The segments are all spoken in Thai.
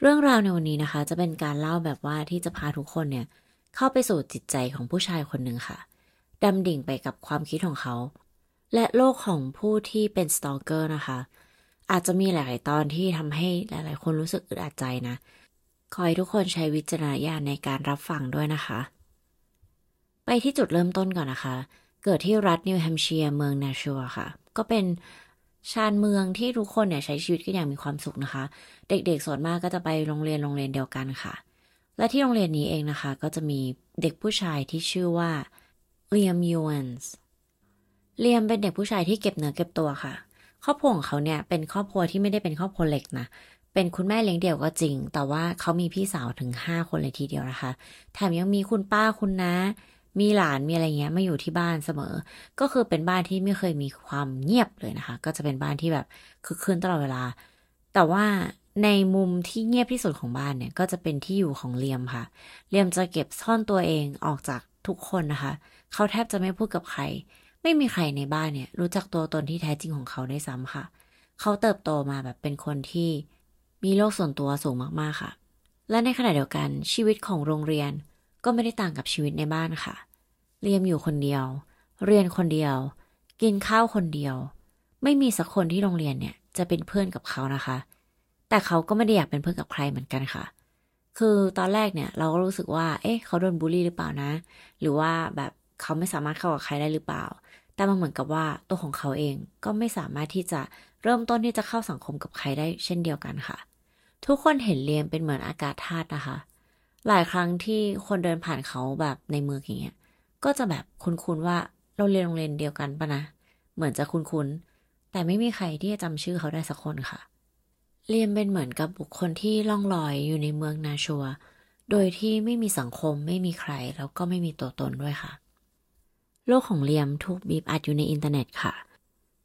เรื่องราวในวันนี้นะคะ จะเป็นการเล่าแบบว่าที่จะพาทุกคนเนี่ย เข้าไปสู่จิตใจของผู้ชายคนหนึ่งค่ะดำดิ่งไปกับความคิดของเขา และโลกของผู้ที่เป็นสตอเกอร์นะคะ อาจจะมีหลาย ๆ ตอนที่ทำให้หลาย ๆ คนรู้สึกอึดอัดใจนะ ขอให้ทุกคนใช้วิจารณญาณในการรับฟังด้วยนะคะ ไปที่จุดเริ่มต้นก่อนนะคะ เกิดที่รัฐนิวแฮมเชียร์เมืองนาชัวค่ะ ก็เป็นชานเมืองที่ทุกคนเนี่ยใช้ชีวิตกันอย่างมีความสุขนะคะ เด็กๆส่วนมากก็จะไปโรงเรียนโรงเรียนเดียวกันค่ะ และที่โรงเรียนนี้เองนะคะ ก็จะมีเด็กผู้ชายที่ชื่อว่าเลียมยูนส์เลียมเป็นเด็กผู้ชายที่เก็บเนื้อเก็บตัวค่ะ ครอบครัวของเขาเนี่ยเป็นครอบครัวที่ไม่ได้เป็นครอบครัวเล็กนะ เป็นคุณแม่เลี้ยงเดี่ยวก็จริง แต่ว่าเขามีพี่สาวถึง 5 คนเลยทีเดียวนะคะ แถมยังมีคุณป้าคุณนะ มีหลานมีอะไรเงี้ยมาอยู่ที่บ้านเสมอ ก็คือเป็นบ้านที่ไม่เคยมีความเงียบเลยนะคะ ก็จะเป็นบ้านที่แบบคึกคืนตลอดเวลา แต่ว่าในมุมที่เงียบที่สุดของบ้านเนี่ย ก็จะเป็นที่อยู่ของเลียมค่ะ เลียมจะเก็บซ่อนตัวเองออกจากทุกคนนะคะ เขาแทบจะไม่พูดกับใคร ไม่มีใครในบ้านเนี่ย รู้จักตัวตนที่แท้จริงของเขาได้ซ้ำค่ะ เขาเติบโตมาแบบเป็นคนที่มีโลกส่วนตัวสูงมากๆค่ะ และในขณะเดียวกันชีวิตของโรงเรียนก็ไม่ได้ต่างกับชีวิตในบ้านค่ะ เรียมอยู่คนเดียว เรียนคนเดียว กินข้าวคนเดียว ไม่มีสักคนที่โรงเรียนเนี่ย จะเป็นเพื่อนกับเขานะคะ แต่เขาก็ไม่ได้อยากเป็นเพื่อนกับใครเหมือนกันค่ะ คือตอนแรกเนี่ย เราก็รู้สึกว่า เอ๊ะ เขาโดนบูลลี่หรือเปล่านะ หรือว่าแบบเขาไม่สามารถเข้ากับใครได้หรือเปล่า แต่มันเหมือนกับว่าตัวของเขาเองก็ไม่สามารถที่จะเริ่มต้นที่จะเข้าสังคมกับใครได้เช่นเดียวกันค่ะ ทุกคนเห็นเลียมเป็นเหมือนอากาศธาตุนะคะ หลายครั้งที่คนเดินผ่านเขาแบบในเมืองอย่างเงี้ย ก็จะแบบคุ้นๆว่าเราเรียนโรงเรียนเดียวกันปะนะ เหมือนจะคุ้นๆ แต่ไม่มีใครที่จะจำชื่อเขาได้สักคนค่ะเลียมเป็นเหมือนกับบุคคลที่ล่องลอยอยู่ในเมืองนาชัว โดยที่ไม่มีสังคมไม่มีใคร แล้วก็ไม่มีตัวตนด้วยค่ะ โลกของเลียมถูกบีบอัดอยู่ในอินเทอร์เน็ตค่ะ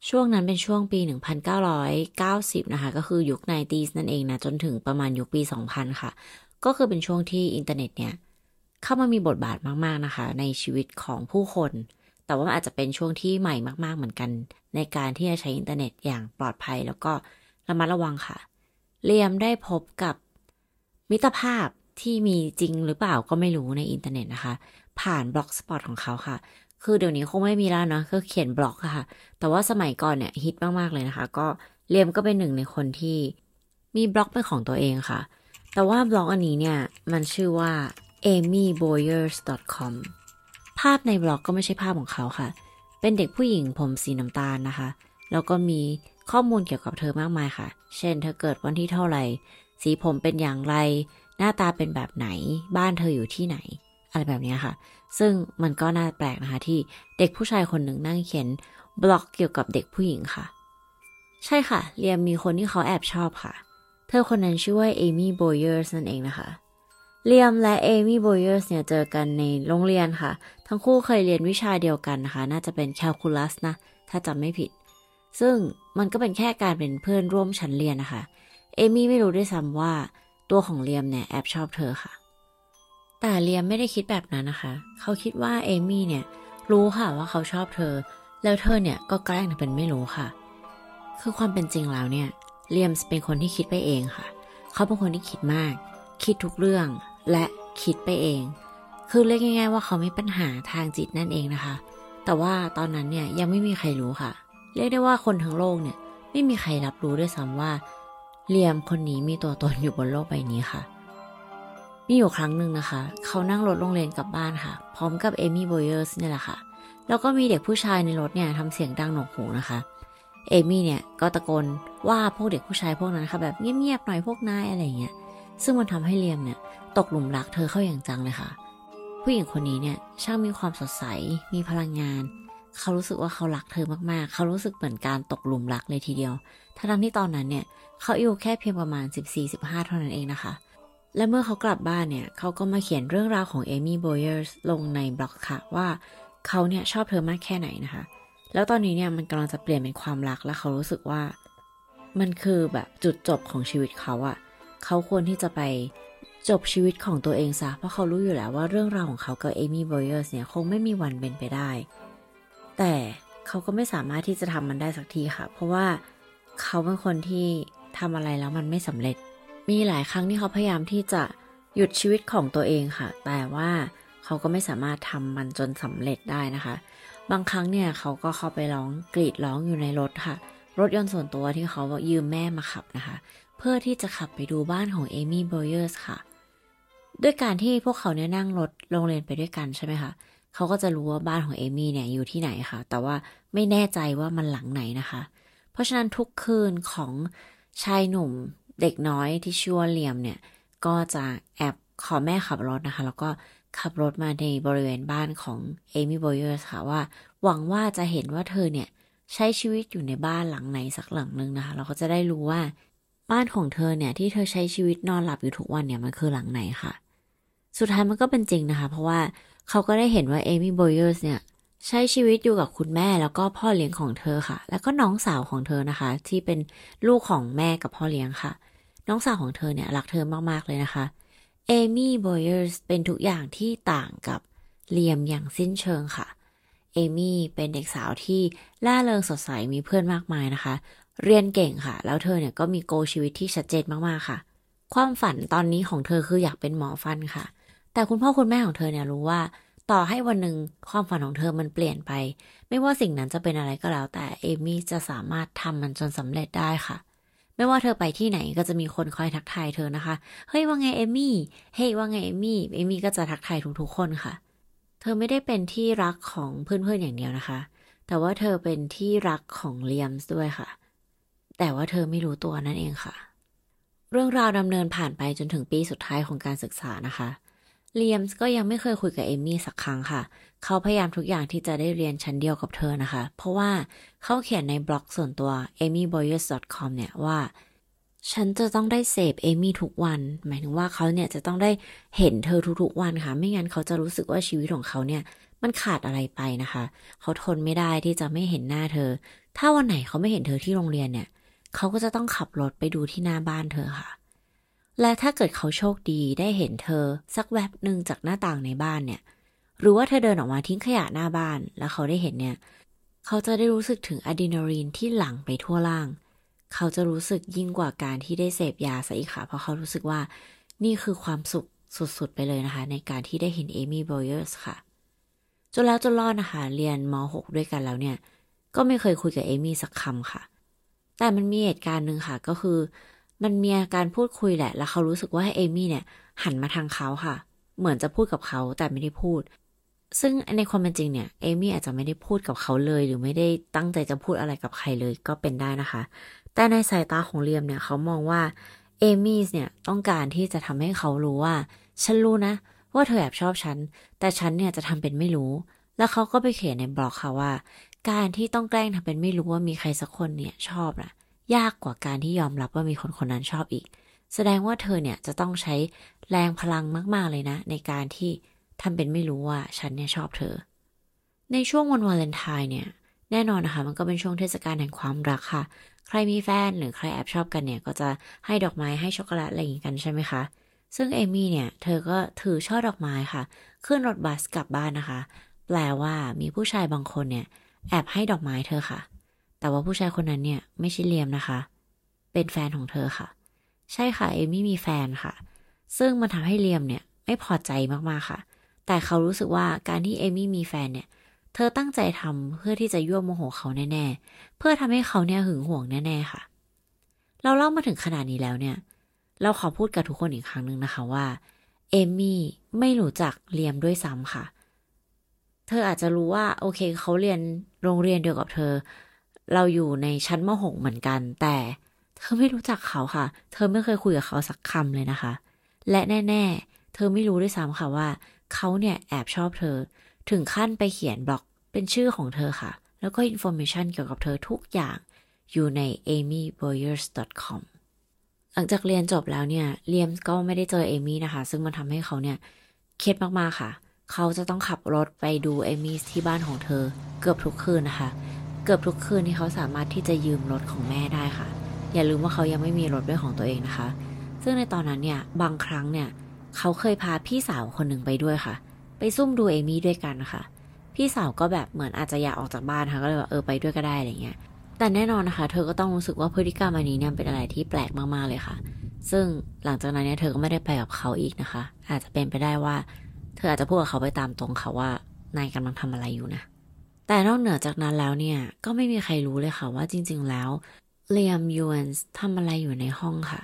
ช่วงนั้นเป็นช่วงปี 1990 นะคะ ก็คือยุค nineties นั่นเองนะ จนถึงประมาณยุคปี 2000 ค่ะ ก็คือเป็นช่วงที่อินเทอร์เน็ตเนี่ย เข้ามามีบทบาทมากๆนะคะ ในชีวิตของผู้คน แต่ว่าอาจจะเป็นช่วงที่ใหม่มากๆเหมือนกัน ในการที่จะใช้อินเทอร์เน็ตอย่างปลอดภัยแล้วก็ระมัดระวังค่ะ เลียมได้พบกับมิตรภาพที่มีจริงหรือเปล่าก็ไม่รู้ในอินเทอร์เน็ตนะคะ ผ่าน Blogspot ของเขาค่ะ คือเดี๋ยวนี้คงไม่มีแล้วเนาะก็เขียนบล็อกค่ะ แต่ว่าสมัยก่อนเนี่ยฮิตมากๆเลยนะคะ ก็เลียมก็เป็นหนึ่งในคนที่มีบล็อกเป็นของตัวเองค่ะ แต่ว่าบล็อกอันนี้เนี่ยมันชื่อว่า amyboyers.com ภาพในบล็อกก็ไม่ใช่ภาพของเขาค่ะ เป็นเด็กผู้หญิงผมสีน้ำตาลนะคะ แล้วก็มีข้อมูลเกี่ยวกับเธอมากมายค่ะ เช่น เธอเกิดวันที่เท่าไหร่ สีผมเป็นอย่างไร หน้าตาเป็นแบบไหน บ้านเธออยู่ที่ไหน อะไรแบบนี้ค่ะ ซึ่งมันก็น่าแปลกนะคะที่เด็กผู้ชายคนหนึ่งนั่งเขียนบล็อกเกี่ยวกับเด็กผู้หญิงค่ะ ใช่ค่ะ เลียมมีคนที่เขาแอบชอบค่ะ เธอคนนั้นชื่อว่าเอมี่โบเยอร์สนั่นเองนะคะ เลียมและเอมี่โบเยอร์สเนี่ยเจอกันในโรงเรียนค่ะ ทั้งคู่เคยเรียนวิชาเดียวกันนะคะ น่าจะเป็นแคลคูลัสนะ ถ้าจำไม่ผิด ซึ่งมันก็เป็นแค่การเป็นเพื่อนร่วมชั้นเรียนนะคะ เอมี่ไม่รู้ด้วยซ้ำว่าตัวของเลียมเนี่ยแอบชอบเธอค่ะ แต่เลียมไม่ได้คิดแบบนั้นนะคะ เขาคิดว่าเอมี่เนี่ยรู้ค่ะว่าเขาชอบเธอ แล้วเธอเนี่ยก็แกล้งทำเป็นไม่รู้ค่ะ คือความเป็นจริงแล้วเนี่ย เลียมเป็นคนที่คิดไปเองค่ะ เขาเป็นคนที่คิดมาก คิดทุกเรื่อง และคิดไปเอง คือเรียกง่าย ๆ ว่าเขามีปัญหาทางจิตนั่นเองนะคะ แต่ว่าตอนนั้นเนี่ยยังไม่มีใครรู้ค่ะ เรียกได้ว่าคนทั้งโลกเนี่ยไม่มีใครรับรู้ด้วยซ้ำว่าเลียมคนนี้มีตัวตนอยู่บนโลกใบนี้ค่ะ มีอยู่ครั้งหนึ่งนะคะ เขานั่งรถโรงเรียนกลับบ้านค่ะ พร้อมกับเอมี่โบเยอร์สเนี่ยแหละค่ะ แล้วก็มีเด็กผู้ชายในรถเนี่ยทำเสียงดังหนวกหูนะคะ เอมี่เนี่ยก็ตะโกนว่าพวกเด็กผู้ชายพวกนั้นค่ะแบบเงียบๆหน่อยพวกนายอะไรเงี้ย ซึ่งมันทำให้เลียมเนี่ยตกหลุมรักเธอเข้าอย่างจังเลยค่ะ ผู้หญิงคนนี้เนี่ยช่างมีความสดใส มีพลังงาน เขารู้สึกว่าเขารักเธอมากๆ เขารู้สึกเหมือนการตกหลุมรักเลยทีเดียว ทั้งที่ตอนนั้นเนี่ยเขาอายุแค่เพียงประมาณ 14-15 เท่านั้นเองนะคะ และเมื่อเขากลับบ้านเนี่ยเขาก็มาเขียนเรื่องราวของเอมี่โบเยอร์สลงในบล็อกค่ะว่าเขาเนี่ยชอบเธอมากแค่ไหนนะคะ แล้วตอนนี้เนี่ยมันกำลังจะเปลี่ยนเป็นความรัก และเขารู้สึกว่า มันคือแบบจุดจบของชีวิตเขาอะ เขาควรที่จะไปจบชีวิตของตัวเองซะ เพราะเขารู้อยู่แล้วว่าเรื่องราวของเขากับเอมี่บอยเออร์สเนี่ยคงไม่มีวันเป็นไปได้ แต่เขาก็ไม่สามารถที่จะทำมันได้สักทีค่ะ เพราะว่าเขาเป็นคนที่ทำอะไรแล้วมันไม่สำเร็จ มีหลายครั้งที่เขาพยายามที่จะหยุดชีวิตของตัวเองค่ะ แต่ว่าเขาก็ไม่สามารถทำมันจนสำเร็จได้นะคะ บางครั้งเนี่ยเขาก็เข้าไปร้องกรีดร้องอยู่ในรถค่ะ รถยนต์ส่วนตัวที่เขายืมแม่มาขับนะคะ เพื่อที่จะขับไปดูบ้านของเอมี่บอยเออร์สค่ะ ด้วยการที่พวกเขาเนี่ยนั่งรถโรงเรียนไปด้วยกันใช่ไหมคะ เขาก็จะรู้ว่าบ้านของเอมี่เนี่ยอยู่ที่ไหนค่ะ แต่ว่าไม่แน่ใจว่ามันหลังไหนนะคะ เพราะฉะนั้นทุกคืนของชายหนุ่มเด็กน้อยที่ชื่อว่าเลียมเนี่ย ก็จะแอบขอแม่ขับรถนะคะ แล้วก็ขับรถมาในบริเวณบ้านของเอมี่บอยเออร์สค่ะว่า หวังว่าจะเห็นว่าเธอเนี่ยใช้ชีวิตอยู่ในบ้านหลังไหนสักหลังหนึ่งนะคะ เราก็จะได้รู้ว่า บ้านของเธอเนี่ยที่เธอใช้ชีวิตนอนหลับอยู่ทุกวันเนี่ยมันคือหลังไหนค่ะ สุดท้ายมันก็เป็นจริงนะคะ เพราะว่าเขาก็ได้เห็นว่าเอมี่บอยเออร์สเนี่ยใช้ชีวิตอยู่กับคุณแม่แล้วก็พ่อเลี้ยงของเธอค่ะ แล้วก็น้องสาวของเธอนะคะ ที่เป็นลูกของแม่กับพ่อเลี้ยงค่ะ น้องสาวของเธอเนี่ยรักเธอมากๆเลยนะคะ เอมี่บอยเออร์สเป็นทุกอย่างที่ต่างกับเลียมอย่างสิ้นเชิงค่ะ เอมี่เป็นเด็กสาวที่ล่าเริงสดใสมีเพื่อนมากมายนะคะ เรียนเก่งค่ะ แล้วเธอเนี่ยก็มีโกชีวิตที่ชัดเจนมากๆค่ะ ความฝันตอนนี้ของเธอคืออยากเป็นหมอฟันค่ะ แต่คุณพ่อคุณแม่ของเธอเนี่ยรู้ว่า ต่อให้วันหนึ่งความฝันของเธอมันเปลี่ยนไป ไม่ว่าสิ่งนั้นจะเป็นอะไรก็แล้ว แต่เอมี่จะสามารถทำมันจนสำเร็จได้ค่ะ ไม่ว่าเธอไปที่ไหนก็จะมีคนคอยทักทายเธอนะคะ เฮ้ยว่าไงเอมี่ เฮ้ยว่าไงเอมี่ เอมี่ก็จะทักทายทุกๆคนค่ะ เธอไม่ได้เป็นที่รักของเพื่อนๆอย่างเดียวนะคะ แต่ว่าเธอเป็นที่รักของเลียมส์ด้วยค่ะ แต่ว่าเธอไม่รู้ตัวนั่นเองค่ะ เรื่องราวดำเนินผ่านไปจนถึงปีสุดท้ายของการศึกษานะคะเลียมส์ก็ยังไม่เคยคุยกับเอมี่สักครั้งค่ะ เขาพยายามทุกอย่างที่จะได้เรียนชั้นเดียวกับเธอนะคะ เพราะว่าเขาเขียนในบล็อกส่วนตัว amyboyers.com เนี่ยว่า ฉันจะต้องได้เสพเอมี่ทุกวัน หมายถึงว่าเขาเนี่ยจะต้องได้เห็นเธอทุกๆวันค่ะ ไม่งั้นเขาจะรู้สึกว่าชีวิตของเขาเนี่ย มันขาดอะไรไปนะคะ เขาทนไม่ได้ที่จะไม่เห็นหน้าเธอ ถ้าวันไหนเขาไม่เห็นเธอที่โรงเรียนเนี่ย เขาก็จะต้องขับรถไปดูที่หน้าบ้านเธอค่ะ และถ้าเกิดเขาโชคดีได้เห็นเธอ สักแวบหนึ่งจากหน้าต่างในบ้านเนี่ย หรือว่าเธอเดินออกมาทิ้งขยะหน้าบ้าน แล้วเขาได้เห็นเนี่ย เขาจะได้รู้สึกถึงอะดรีนาลีนที่หลั่งไปทั่วร่าง เขาจะรู้สึกยิ่งกว่าการที่ได้เสพยาซะอีกค่ะ เพราะเขารู้สึกว่านี่คือความสุขสุดๆ ไปเลยนะคะ ในการที่ได้เห็นเอมี่บอยเออร์สค่ะ จนแล้วจนรอดนะคะ เรียนม .6 ด้วยกันแล้วเนี่ย ก็ไม่เคยคุยกับเอมี่สักคำค่ะ แต่มันมีเหตุการณ์หนึ่งค่ะ ก็คือ มันมีอาการพูดคุยแหละ แล้วเขารู้สึกว่าเอมี่เนี่ย หันมาทางเขาค่ะ เหมือนจะพูดกับเขาแต่ไม่ได้พูด ซึ่งในความเป็นจริงเนี่ยเอมี่อาจจะไม่ได้พูดกับเขาเลย หรือไม่ได้ตั้งใจจะพูดอะไรกับใครเลยก็เป็นได้นะคะ แต่ในสายตาของเลียมเนี่ยเขามองว่าเอมี่เนี่ยต้องการที่จะทำให้เขารู้ว่า ฉันรู้นะ ว่าเธอแอบชอบฉัน แต่ฉันเนี่ยจะทำเป็นไม่รู้ แล้วเขาก็ไปเขียนในบล็อกค่ะว่า การที่ต้องแกล้งทำเป็นไม่รู้ว่ามีใครสักคนเนี่ยชอบนะยากกว่าการที่ยอมรับว่ามีคนคนนั้นชอบอีก แสดงว่าเธอเนี่ยจะต้องใช้แรงพลังมากๆเลยนะ ในการที่ทำเป็นไม่รู้ว่าฉันเนี่ยชอบเธอ ในช่วงวันวาเลนไทน์เนี่ยแน่นอนนะคะ มันก็เป็นช่วงเทศกาลแห่งความรักค่ะ ใครมีแฟนหรือใครแอบชอบกันเนี่ย ก็จะให้ดอกไม้ให้ช็อกโกแลตอะไรอย่างนี้กันใช่ไหมคะ ซึ่งเอมี่เนี่ย เธอก็ถือช่อดอกไม้ค่ะ ขึ้นรถบัสกลับบ้านนะคะ แปลว่ามีผู้ชายบางคนเนี่ย แอบให้ดอกไม้เธอค่ะ แต่ว่าผู้ชายคนนั้นเนี่ยไม่ใช่เลียมนะคะ เป็นแฟนของเธอค่ะ ใช่ค่ะ เอมี่มีแฟนค่ะ ซึ่งมันทำให้เลียมเนี่ยไม่พอใจมากๆค่ะ แต่เขารู้สึกว่าการที่เอมี่มีแฟนเนี่ย เธอตั้งใจทำเพื่อที่จะยั่วโมโหเขาแน่ๆ เพื่อทำให้เขาเนี่ยหึงหวงแน่ๆค่ะ เราเล่ามาถึงขนาดนี้แล้วเนี่ย เราขอพูดกับทุกคนอีกครั้งหนึ่งนะคะว่าเอมี่ไม่รู้จักเลียมด้วยซ้ำค่ะ เธออาจจะรู้ว่า โอเคเขาเรียน โรงเรียนเดียวกับเธอ เราอยู่ในชั้นม .6 เหมือนกัน แต่เธอไม่รู้จักเขาค่ะ เธอไม่เคยคุยกับเขาสักคำเลยนะคะ และแน่ ๆ เธอไม่รู้ด้วยซ้ำค่ะว่า เขาเนี่ยแอบชอบเธอ ถึงขั้นไปเขียนบล็อกเป็นชื่อของเธอค่ะ แล้วก็ information เกี่ยวกับเธอทุกอย่างอยู่ใน amyboyers.com หลังจากเรียนจบแล้วเนี่ยเลียมก็ไม่ได้เจอเอมี่นะคะ ซึ่งมันทำให้เขาเนี่ยเครียดมาก ๆ ค่ะ เขาจะต้องขับรถไปดูเอมี่ที่บ้านของเธอ เกือบทุกคืนนะคะ เกือบทุกคืนที่เขาสามารถที่จะยืมรถของแม่ได้ค่ะ อย่าลืมว่าเขายังไม่มีรถด้วยของตัวเองนะคะ ซึ่งในตอนนั้นเนี่ยบางครั้งเนี่ยเขาเคยพาพี่สาวคนหนึ่งไปด้วยค่ะ ไปซุ่มดูเอมี่ด้วยกันค่ะ พี่สาวก็แบบเหมือนอาจจะอยากออกจากบ้านค่ะก็เลยว่าเออไปด้วยก็ได้อะไรเงี้ย แต่แน่นอนนะคะ เธอก็ต้องรู้สึกว่าพฤติกรรมอันนี้เนี่ยเป็นอะไรที่แปลกมากๆเลยค่ะ ซึ่งหลังจากนั้นเนี่ยเธอก็ไม่ได้ไปกับเขาอีกนะคะ อาจจะเป็นไปได้ว่า ออาจจะพูดกับเขาไปตามตรงค่ะว่านายกำลังทำอะไรอยู่นะ แต่นอกเหนือจากนั้นแล้วเนี่ย ก็ไม่มีใครรู้เลยค่ะว่าจริง ๆ แล้วเลียมยูนส์ทำอะไรอยู่ในห้องค่ะ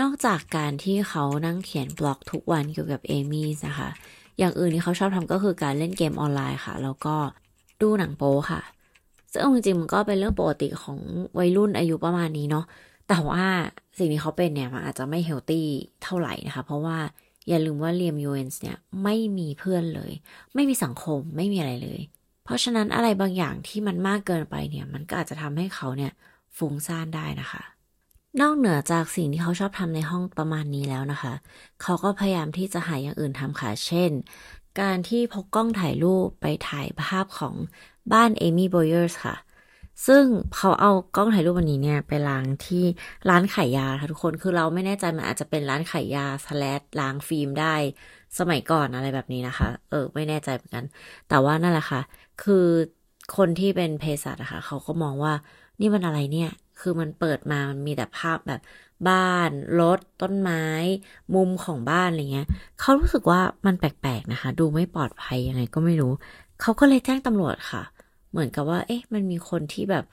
นอกจากการที่เขานั่งเขียนบล็อกทุกวันเกี่ยวกับเอมี่นะคะ อย่างอื่นที่เขาชอบทำก็คือการเล่นเกมออนไลน์ค่ะ แล้วก็ดูหนังโป๊ค่ะ ซึ่งจริงๆมันก็เป็นเรื่องปกติของวัยรุ่นอายุประมาณนี้เนาะ แต่ว่าสิ่งที่เขาเป็นเนี่ยมันอาจจะไม่เฮลตี้เท่าไหร่นะคะ เพราะว่า อย่าลืมว่าเลียมยูเอนส์เนี่ยไม่มีเพื่อนเลย ไม่มีสังคมไม่มีอะไรเลย เพราะฉะนั้นอะไรบางอย่างที่มันมากเกินไปเนี่ยมันก็อาจจะทำให้เขาเนี่ยฟุ้งซ่านได้นะคะ นอกเหนือจากสิ่งที่เขาชอบทำในห้องประมาณนี้แล้วนะคะ เขาก็พยายามที่จะหาอย่างอื่นทำค่ะ เช่น การที่พกกล้องถ่ายรูปไปถ่ายภาพของบ้านเอมี่โบเยอร์สค่ะ ซึ่งเขาเอากล้องถ่ายรูปวันนี้เนี่ยไปล้างที่ร้านขายยาค่ะทุกคนคือเราไม่แน่ใจมันอาจจะเป็นร้านขายยาสแลดล้างฟิล์มได้ สมัยก่อนอะไรแบบนี้นะคะ เออ ไม่แน่ใจเหมือนกัน แต่ว่านั่นแหละค่ะ คือคนที่เป็นเภสัชนะคะเขาก็มองว่านี่มันอะไรเนี่ย คือมันเปิดมามันมีแต่ภาพแบบบ้าน รถ ต้นไม้ มุมของบ้านอะไรเงี้ยเขารู้สึกว่ามันแปลกๆนะคะ ดูไม่ปลอดภัยยังไงก็ไม่รู้ เขาก็เลยแจ้งตำรวจค่ะ เหมือนกับว่า เอ๊ะ มันมีคนที่แบบ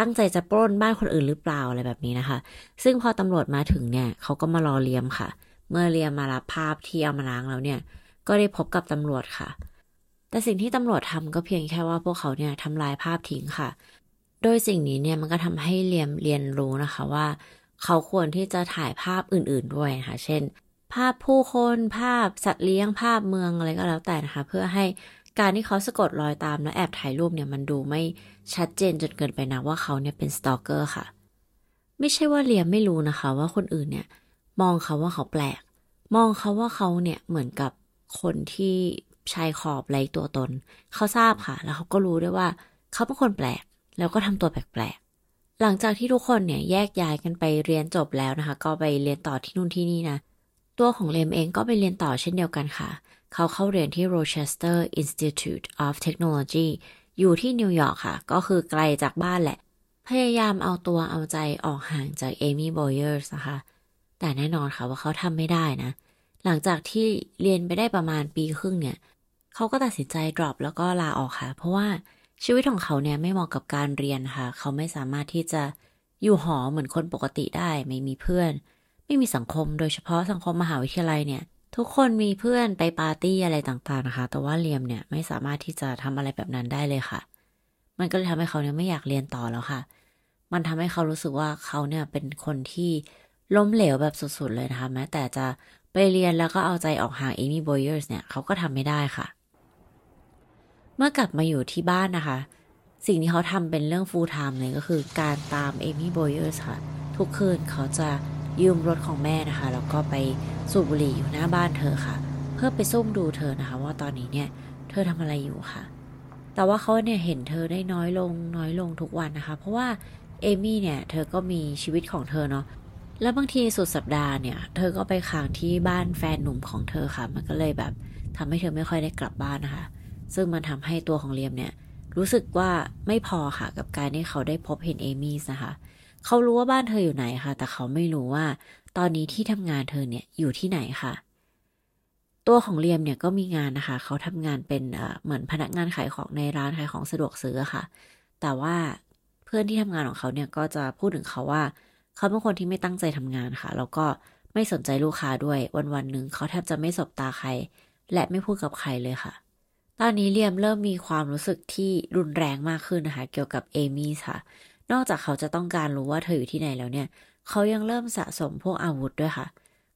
ตั้งใจจะปล้นบ้านคนอื่นหรือเปล่าอะไรแบบนี้นะคะ ซึ่งพอตำรวจมาถึงเนี่ยเขาก็มารอเลียมค่ะ เมื่อเลียมมารับภาพที่เอามาล้างแล้วเนี่ย ก็ได้พบกับตำรวจค่ะ แต่สิ่งที่ตำรวจทำก็เพียงแค่ว่าพวกเขาเนี่ยทำลายภาพทิ้งค่ะ โดยสิ่งนี้เนี่ยมันก็ทำให้เลียมเรียนรู้นะคะว่า เขาควรที่จะถ่ายภาพอื่น ๆด้วยนะคะ เช่น ภาพผู้คนภาพสัตว์เลี้ยงภาพเมืองอะไรก็แล้วแต่นะคะ เพื่อให้ การที่เขาสะกดรอยตามและแอบถ่ายรูปเนี่ยมันดูไม่ชัดเจนจนเกินไปนะว่าเขาเนี่ยเป็นสตอกเกอร์ค่ะ ไม่ใช่ว่าเลียมไม่รู้นะคะ ว่าคนอื่นเนี่ย มองเขาว่าเขาแปลก มองเขาว่าเขาเนี่ยเหมือนกับคนที่ชายขอบไรตัวตน เขาทราบค่ะ แล้วเขาก็รู้ด้วยว่า เขาเป็นคนแปลก แล้วก็ทำตัวแปลกๆ หลังจากที่ทุกคนเนี่ยแยกย้ายกันไปเรียนจบแล้วนะคะ ก็ไปเรียนต่อที่นู่นที่นี่นะ ตัวของเลียมเองก็ไปเรียนต่อเช่นเดียวกันค่ะ เขาเข้าเรียนที่ Rochester Institute of Technology อยู่ที่นิวยอร์กค่ะ ก็คือไกลจากบ้านแหละ พยายามเอาตัวเอาใจออกห่างจากเอมี่โบเยอร์สนะคะ แต่แน่นอนค่ะว่าเขาทำไม่ได้นะ หลังจากที่เรียนไปได้ประมาณปีครึ่งเนี่ย เขาก็ตัดสินใจ drop แล้วก็ลาออกค่ะ เพราะว่าชีวิตของเขาเนี่ยไม่เหมาะกับการเรียนค่ะ เขาไม่สามารถที่จะอยู่หอเหมือนคนปกติได้ ไม่มีเพื่อน ไม่มีสังคม โดยเฉพาะสังคมมหาวิทยาลัยเนี่ย ทุกคนมีเพื่อนไปปาร์ตี้อะไรต่างๆนะคะ แต่ว่าเลียมเนี่ยไม่สามารถที่จะทำอะไรแบบนั้นได้เลยค่ะ มันก็เลยทำให้เขาเนี่ยไม่อยากเรียนต่อแล้วค่ะ มันทำให้เขารู้สึกว่าเขาเนี่ยเป็นคนที่ล้มเหลวแบบสุดๆเลยนะคะ แม้แต่จะไปเรียนแล้วก็เอาใจออกห่างเอมี่โบเยอร์สเนี่ยเขาก็ทำไม่ได้ค่ะ เมื่อกลับมาอยู่ที่บ้านนะคะ สิ่งที่เขาทำเป็นเรื่อง full time เลยก็คือการตามเอมี่โบเยอร์สค่ะ ทุกคืนเขาจะ ยืมรถของแม่นะคะ แล้วก็ไปสูบบุหรี่อยู่หน้าบ้านเธอค่ะ เพื่อไปซุ่มดูเธอนะคะ ว่าตอนนี้เนี่ยเธอทำอะไรอยู่ค่ะ แต่ว่าเขาเนี่ยเห็นเธอได้น้อยลงน้อยลงทุกวันนะคะ เพราะว่าเอมี่เนี่ยเธอก็มีชีวิตของเธอเนาะแล้วบางทีสุดสัปดาห์เนี่ย เธอก็ไปค้างที่บ้านแฟนหนุ่มของเธอค่ะ มันก็เลยแบบทำให้เธอไม่ค่อยได้กลับบ้านนะคะ ซึ่งมันทำให้ตัวของเลียมเนี่ย รู้สึกว่าไม่พอค่ะกับการที่เขาได้พบเห็นเอมี่นะคะ เขารู้ว่าบ้านเธออยู่ไหนค่ะ แต่เขาไม่รู้ว่า ตอนนี้ที่ทำงานเธอเนี่ยอยู่ที่ไหนค่ะ ตัวของเลียมเนี่ยก็มีงานนะคะ เขาทำงานเป็นเหมือนพนักงานขายของในร้านขายของสะดวกซื้อค่ะ แต่ว่าเพื่อนที่ทำงานของเขาเนี่ยก็จะพูดถึงเขาว่า เขาเป็นคนที่ไม่ตั้งใจทำงานค่ะ แล้วก็ไม่สนใจลูกค้าด้วยวันวันหนึ่งเขาแทบจะไม่สบตาใคร และไม่พูดกับใครเลยค่ะ ตอนนี้เลียมเริ่มมีความรู้สึกที่รุนแรงมากขึ้นนะคะ เกี่ยวกับเอมี่ค่ะ นอกจากเขาจะต้องการรู้ว่าเธออยู่ที่ไหนแล้วเนี่ย เขายังเริ่มสะสมพวกอาวุธด้วยค่ะ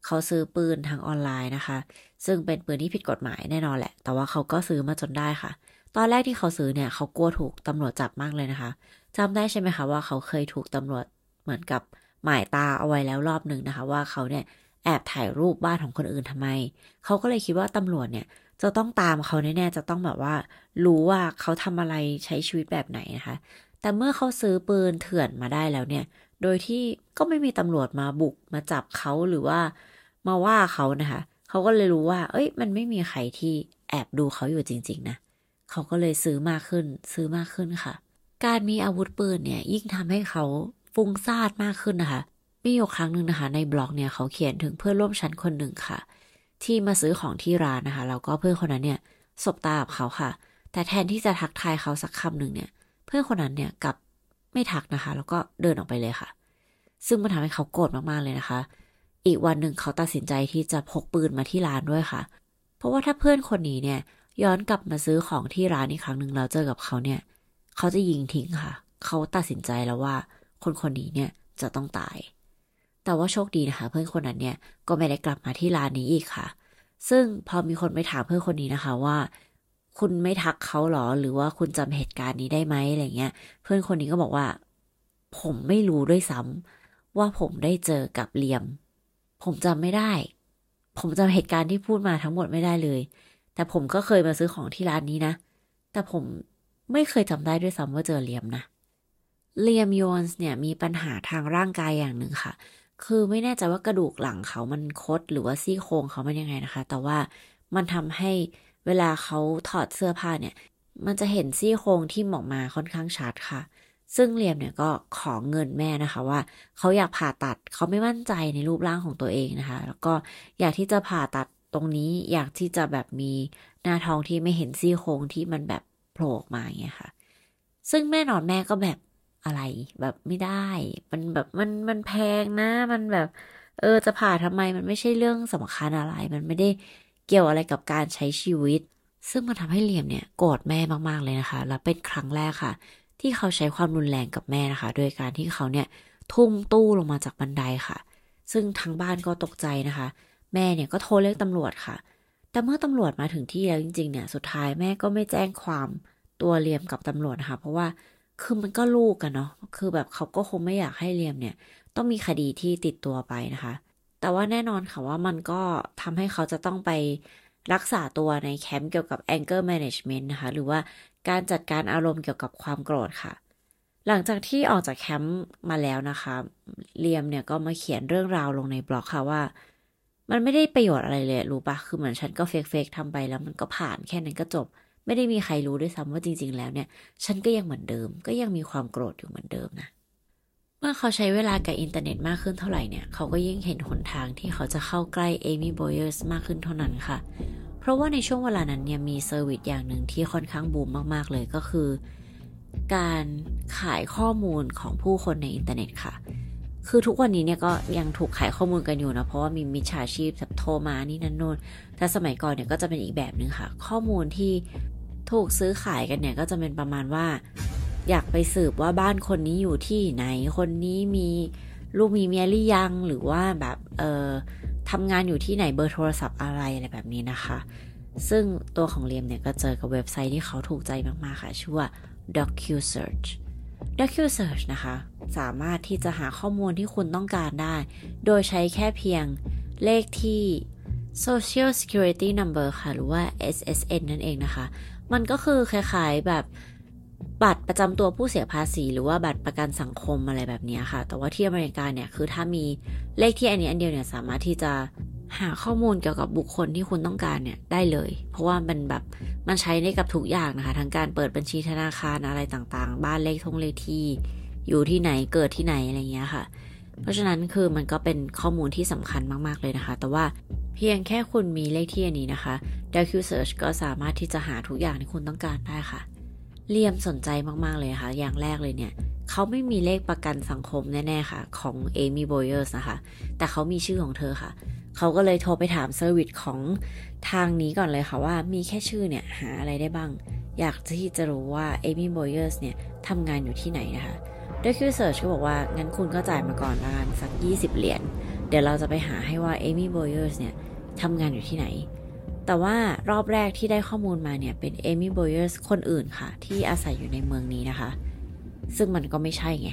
เขาซื้อปืนทางออนไลน์นะคะ ซึ่งเป็นปืนที่ผิดกฎหมายแน่นอนแหละ แต่ว่าเขาก็ซื้อมาจนได้ค่ะ ตอนแรกที่เขาซื้อเนี่ย เขากลัวถูกตำรวจจับมากเลยนะคะ จำได้ใช่ไหมคะว่าเขาเคยถูกตำรวจเหมือนกับหมายตาเอาไว้แล้วรอบหนึ่งนะคะ ว่าเขาเนี่ยแอบถ่ายรูปบ้านของคนอื่นทำไม เขาก็เลยคิดว่าตำรวจเนี่ย จะต้องตามเขาแน่ๆ จะต้องแบบว่า รู้ว่าเขาทำอะไรใช้ชีวิตแบบไหนนะคะ แต่เมื่อเขาซื้อปืนเถื่อนมาได้แล้วเนี่ย โดยที่ก็ไม่มีตำรวจมาบุกมาจับเขาหรือว่ามาว่าเขานะคะ เขาก็เลยรู้ว่า เอ้ย มันไม่มีใครที่แอบดูเขาอยู่จริง ๆ นะ เขาก็เลยซื้อมากขึ้น ซื้อมากขึ้นค่ะ การมีอาวุธปืนเนี่ย ยิ่งทำให้เขาฟุ้งซ่านมากขึ้นนะคะ มีอยู่ครั้งหนึ่งนะคะ ในบล็อกเนี่ยเขาเขียนถึงเพื่อนร่วมชั้นคนหนึ่งค่ะ ที่มาซื้อของที่ร้านนะคะ แล้วก็เพื่อนคนนั้นเนี่ยสบตากับเขาค่ะ แต่แทนที่จะทักทายเขาสักคำหนึ่งเนี่ย เพื่อนคนนั้นเนี่ยกลับไม่ทักนะคะ แล้วก็เดินออกไปเลยค่ะ ซึ่งมันทำให้เขาโกรธมากๆเลยนะคะ อีกวันหนึ่งเขาตัดสินใจที่จะพกปืนมาที่ร้านด้วยค่ะ เพราะว่าถ้าเพื่อนคนนี้เนี่ย ย้อนกลับมาซื้อของที่ร้านอีกครั้งหนึ่งแล้วเจอกับเขาเนี่ย เขาจะยิงทิ้งค่ะ เขาตัดสินใจแล้วว่า คนคนนี้เนี่ยจะต้องตาย แต่ว่าโชคดีนะคะ เพื่อนคนนั้นเนี่ยก็ไม่ได้กลับมาที่ร้านนี้อีกค่ะ ซึ่งพอมีคนไปถามเพื่อนคนนี้นะคะว่า คุณไม่ทักเขาหรอ หรือว่าคุณจำเหตุการณ์นี้ได้ไหมอะไรเงี้ย เพื่อนคนนี้ก็บอกว่า ผมไม่รู้ด้วยซ้ำว่าผมได้เจอกับเลียม ผมจำไม่ได้ ผมจำเหตุการณ์ที่พูดมาทั้งหมดไม่ได้เลย แต่ผมก็เคยมาซื้อของที่ร้านนี้นะ แต่ผมไม่เคยจำได้ด้วยซ้ำว่าเจอเลียมนะเลียมโยนส์เนี่ยมีปัญหาทางร่างกายอย่างหนึ่งค่ะ คือไม่แน่ใจว่ากระดูกหลังเขามันคดหรือว่าซี่โครงเขามันยังไงนะคะ แต่ว่ามันทำให้ เวลาเขาถอดเสื้อผ้าเนี่ย มันจะเห็นซี่โครงที่ออกมาค่อนข้างชัดค่ะ ซึ่งเลียมเนี่ยก็ขอเงินแม่นะคะว่าเขาอยากผ่าตัดเขาไม่มั่นใจในรูปร่างของตัวเองนะคะ แล้วก็อยากที่จะผ่าตัดตรงนี้อยากที่จะแบบมีหน้าท้องที่ไม่เห็นซี่โครงที่มันแบบโผล่ออกมาอย่างเงี้ยค่ะ ซึ่งแม่นอนแม่ก็แบบอะไรแบบไม่ได้ มันแบบมันมันแพงนะ มันแบบ เออจะผ่าทำไมมันไม่ใช่เรื่องสำคัญอะไร มันไม่ได้ เกี่ยวอะไรกับการใช้ชีวิต ซึ่งมันทำให้เหลี่ยมเนี่ยโกรธแม่มากๆเลยนะคะ และเป็นครั้งแรกค่ะ ที่เขาใช้ความรุนแรงกับแม่นะคะ โดยการที่เขาเนี่ยทุ่มตู้ลงมาจากบันไดค่ะ ซึ่งทั้งบ้านก็ตกใจนะคะ แม่เนี่ยก็โทรเรียกตำรวจค่ะ แต่เมื่อตำรวจมาถึงที่แล้วจริงๆเนี่ยสุดท้ายแม่ก็ไม่แจ้งความตัวเลียมกับตำรวจนะคะเพราะว่าคือมันก็ลูกกันเนาะคือแบบเขาก็คงไม่อยากให้เลียมเนี่ย ต้องมีคดีที่ติดตัวไปนะคะ แต่ว่าแน่นอนค่ะว่ามันก็ทำให้เขาจะต้องไปรักษาตัวในแคมป์เกี่ยวกับ anger management นะคะ หรือว่าการจัดการอารมณ์เกี่ยวกับความโกรธค่ะ หลังจากที่ออกจากแคมป์มาแล้วนะคะเลียมเนี่ยก็มาเขียนเรื่องราวลงในบล็อกค่ะว่า มันไม่ได้ประโยชน์อะไรเลยรู้ปะคือเหมือนฉันก็เฟกเฟกทำไปแล้วมันก็ผ่านแค่นั้นก็จบ ไม่ได้มีใครรู้ด้วยซ้ำว่าจริง ๆ แล้วเนี่ย ฉันก็ยังเหมือนเดิม ก็ยังมีความโกรธอยู่เหมือนเดิมนะ เมื่อเขาใช้เวลากับอินเทอร์เน็ตมากขึ้นเท่าไหร่เนี่ย เขาก็ยิ่งเห็นหนทางที่เขาจะเข้าใกล้เอมี่โบเยอร์สมากขึ้นเท่านั้นค่ะ เพราะว่าในช่วงเวลานั้นเนี่ยมี service อย่างหนึ่งที่ค่อนข้างบูมมากๆเลยก็คือ การขายข้อมูลของผู้คนในอินเทอร์เน็ตค่ะ คือทุกวันนี้เนี่ยก็ยังถูกขายข้อมูลกันอยู่นะเพราะว่ามีมิจฉาชีพแบบโทรมานี่นั่นโน่นแต่สมัยก่อนเนี่ยก็จะเป็นอีกแบบหนึ่งค่ะ ข้อมูลที่ถูกซื้อขายกันเนี่ยก็จะเป็นประมาณว่า อยากไปสืบว่าบ้านคนนี้อยู่ที่ไหน คนนี้มีลูกมีเมียหรือยังหรือว่าแบบเออทำงานอยู่ที่ไหนเบอร์โทรศัพท์อะไรอะไรแบบนี้นะคะ ซึ่งตัวของเลียมเนี่ยก็เจอกับเว็บไซต์ที่เขาถูกใจมากๆค่ะ ชื่อว่า DocuSearch DocuSearch นะคะ สามารถที่จะหาข้อมูลที่คุณต้องการได้ โดยใช้แค่เพียงเลขที่ Social Security Number ค่ะ หรือว่า SSN นั่นเองนะคะ มันก็คือคล้ายๆแบบ บัตรประจำตัวผู้เสียภาษี หรือว่าบัตรประกันสังคมอะไรแบบนี้ค่ะ แต่ว่าที่อเมริกาเนี่ยคือถ้ามีเลขที่อันนี้อันเดียวเนี่ยสามารถที่จะหาข้อมูลเกี่ยวกับบุคคลที่คุณต้องการเนี่ยได้เลย เพราะว่ามันแบบมันใช้ได้กับทุกอย่างนะคะ ทั้งการเปิดบัญชีธนาคารอะไรต่างๆ บ้านเลขทงเลขที่อยู่ที่ไหนเกิดที่ไหนอะไรเงี้ยค่ะ เพราะฉะนั้นคือมันก็เป็นข้อมูลที่สำคัญมากๆเลยนะคะ แต่ว่าเพียงแค่คุณมีเลขที่อันนี้นะคะ Docusearch ก็สามารถที่จะหาทุกอย่างที่คุณต้องการได้ค่ะ เลียมสนใจมากๆเลยค่ะ อย่างแรกเลยเนี่ย เขาไม่มีเลขประกันสังคมแน่ๆค่ะ ของเอมี่โบเยอร์สนะคะ แต่เขามีชื่อของเธอค่ะ เขาก็เลยโทรไปถาม service ของทางนี้ก่อนเลยค่ะว่ามีแค่ชื่อเนี่ย หาอะไรได้บ้าง อยากที่จะรู้ว่าเอมี่โบเยอร์สเนี่ยทำงานอยู่ที่ไหนนะคะ Docusearch ก็บอกว่า งั้นคุณก็จ่ายมาก่อนละกันสัก 20 เหรียญเดี๋ยวเราจะไปหาให้ว่าเอมี่โบเยอร์สเนี่ยทำงานอยู่ที่ไหน แต่ว่ารอบแรกที่ได้ข้อมูลมาเนี่ย เป็นเอมี่โบเยอร์สคนอื่นค่ะ ที่อาศัยอยู่ในเมืองนี้นะคะ ซึ่งมันก็ไม่ใช่ไง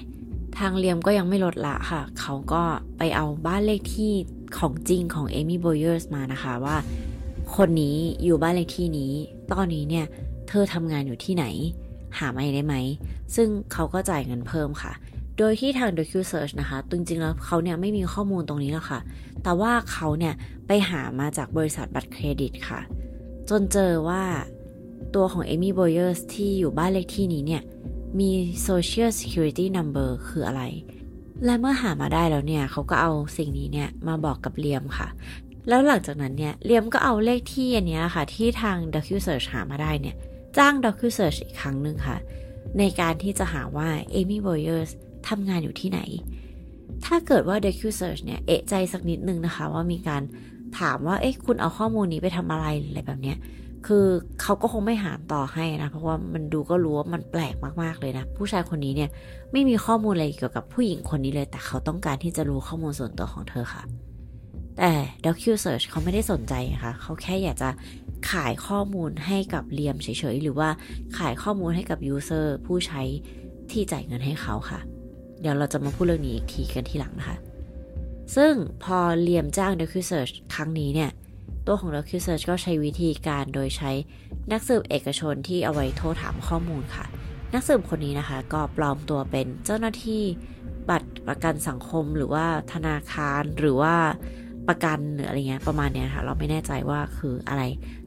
ทางเลียมก็ยังไม่ลดละค่ะ เขาก็ไปเอาบ้านเลขที่ของจริงของเอมี่โบเยอร์สมานะคะว่า คนนี้อยู่บ้านเลขที่นี้ ตอนนี้เนี่ยเธอทำงานอยู่ที่ไหน หามาได้ไหม ซึ่งเขาก็จ่ายเงินเพิ่มค่ะ โดยที่ทาง DocuSearch นะคะจริงๆแล้วเขาเนี่ยไม่มีข้อมูลตรงนี้หรอกค่ะ แต่ว่าเขาเนี่ยไปหามาจากบริษัทบัตรเครดิตค่ะ จนเจอว่าตัวของเอมี่โบเยอร์สที่อยู่บ้านเลขที่นี้เนี่ย มี Social Security Number คืออะไร และเมื่อหามาได้แล้วเนี่ยเขาก็เอาสิ่งนี้เนี่ยมาบอกกับเลียมค่ะ แล้วหลังจากนั้นเนี่ยเลียมก็เอาเลขที่อันนี้ค่ะ ที่ทาง DocuSearch หามาได้เนี่ย จ้าง DocuSearch อีกครั้งหนึ่งค่ะ ในการที่จะหาว่าเอมี่โบเยอร์ส ทำงานอยู่ที่ไหน ถ้าเกิดว่า DocuSearch เนี่ย เอะใจสักนิดนึงนะคะ ว่ามีการถามว่า เอ๊ะ คุณเอาข้อมูลนี้ไปทำอะไร อะไรแบบเนี้ย คือเขาก็คงไม่หาต่อให้นะ เพราะว่ามันดูก็รู้ว่ามันแปลกมากๆเลยนะ ผู้ชายคนนี้เนี่ย ไม่มีข้อมูลอะไรเกี่ยวกับผู้หญิงคนนี้เลย แต่เขาต้องการที่จะรู้ข้อมูลส่วนตัวของเธอค่ะ แต่ DocuSearch เขาไม่ได้สนใจนะคะ เขาแค่อยากจะขายข้อมูลให้กับเลียมเฉยๆ หรือว่าขายข้อมูลให้กับยูเซอร์ผู้ใช้ที่จ่ายเงินให้เขาค่ะ เดี๋ยวเราจะมาพูดเรื่องนี้อีกทีกันทีหลังนะคะ ซึ่งพอเลียมจ้าง DocuSearch ครั้งนี้เนี่ย ตัวของ DocuSearch ก็ใช้วิธีการโดยใช้นักสืบเอกชนที่เอาไว้โทรถามข้อมูลค่ะ นักสืบคนนี้นะคะ ก็ปลอมตัวเป็นเจ้าหน้าที่บัตรประกันสังคมหรือว่าธนาคารหรือว่าประกันหรืออะไรเงี้ยประมาณเนี้ยค่ะ เราไม่แน่ใจว่าคืออะไร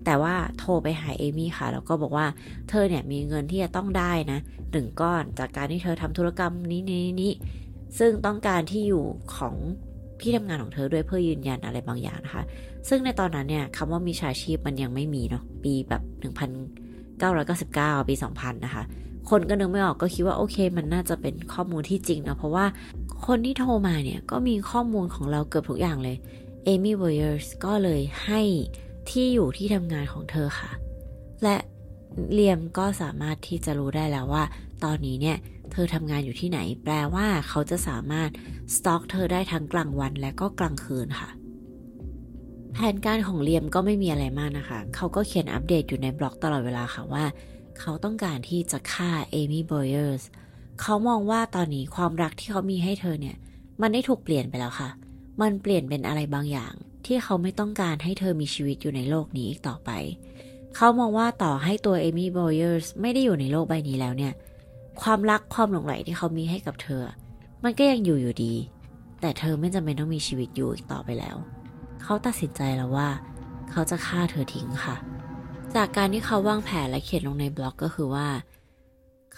แต่ว่าโทรไปหาเอมี่ค่ะ แล้วก็บอกว่าเธอเนี่ยมีเงินที่จะต้องได้นะหนึ่งก้อนจากการที่เธอทำธุรกรรมนี้นี้นี้ซึ่งต้องการที่อยู่ของที่ทำงานของเธอด้วยเพื่อยืนยันอะไรบางอย่างนะคะ ซึ่งในตอนนั้นเนี่ยคำว่ามีชาชีพมันยังไม่มีเนาะปีแบบ 1999 ปี 2000 นะคะ คนก็นึกไม่ออกก็คิดว่าโอเค มันน่าจะเป็นข้อมูลที่จริงนะเพราะว่าคนที่โทรมาเนี่ยก็มีข้อมูลของเราเกือบทุกอย่างเลยเอมี่เวอร์สก็เลยให้ ที่อยู่ที่ทำงานของเธอค่ะ และเลียมก็สามารถที่จะรู้ได้แล้วว่า ตอนนี้เนี่ยเธอทำงานอยู่ที่ไหน แปลว่าเขาจะสามารถสต็อกเธอได้ทั้งกลางวันและก็กลางคืนค่ะ แผนการของเลียมก็ไม่มีอะไรมากนะคะ เขาก็เขียนอัปเดตอยู่ในบล็อกตลอดเวลาค่ะว่า เขาต้องการที่จะฆ่าเอมี่บอยเออร์สเขามองว่าตอนนี้ความรักที่เขามีให้เธอเนี่ย มันได้ถูกเปลี่ยนไปแล้วค่ะ มันเปลี่ยนเป็นอะไรบางอย่าง ที่เขาไม่ต้องการให้เธอมีชีวิตอยู่ในโลกนี้อีกต่อไป เขามองว่าต่อให้ตัวเอมี่บอยเออร์สไม่ได้อยู่ในโลกใบนี้แล้วเนี่ย ความรักความหลงใหลที่เขามีให้กับเธอ มันก็ยังอยู่อยู่ดี แต่เธอไม่จำเป็นต้องมีชีวิตอยู่อีกต่อไปแล้ว เขาตัดสินใจแล้วว่า เขาจะฆ่าเธอทิ้งค่ะ จากการที่เขาวางแผนและเขียนลงในบล็อกก็คือว่า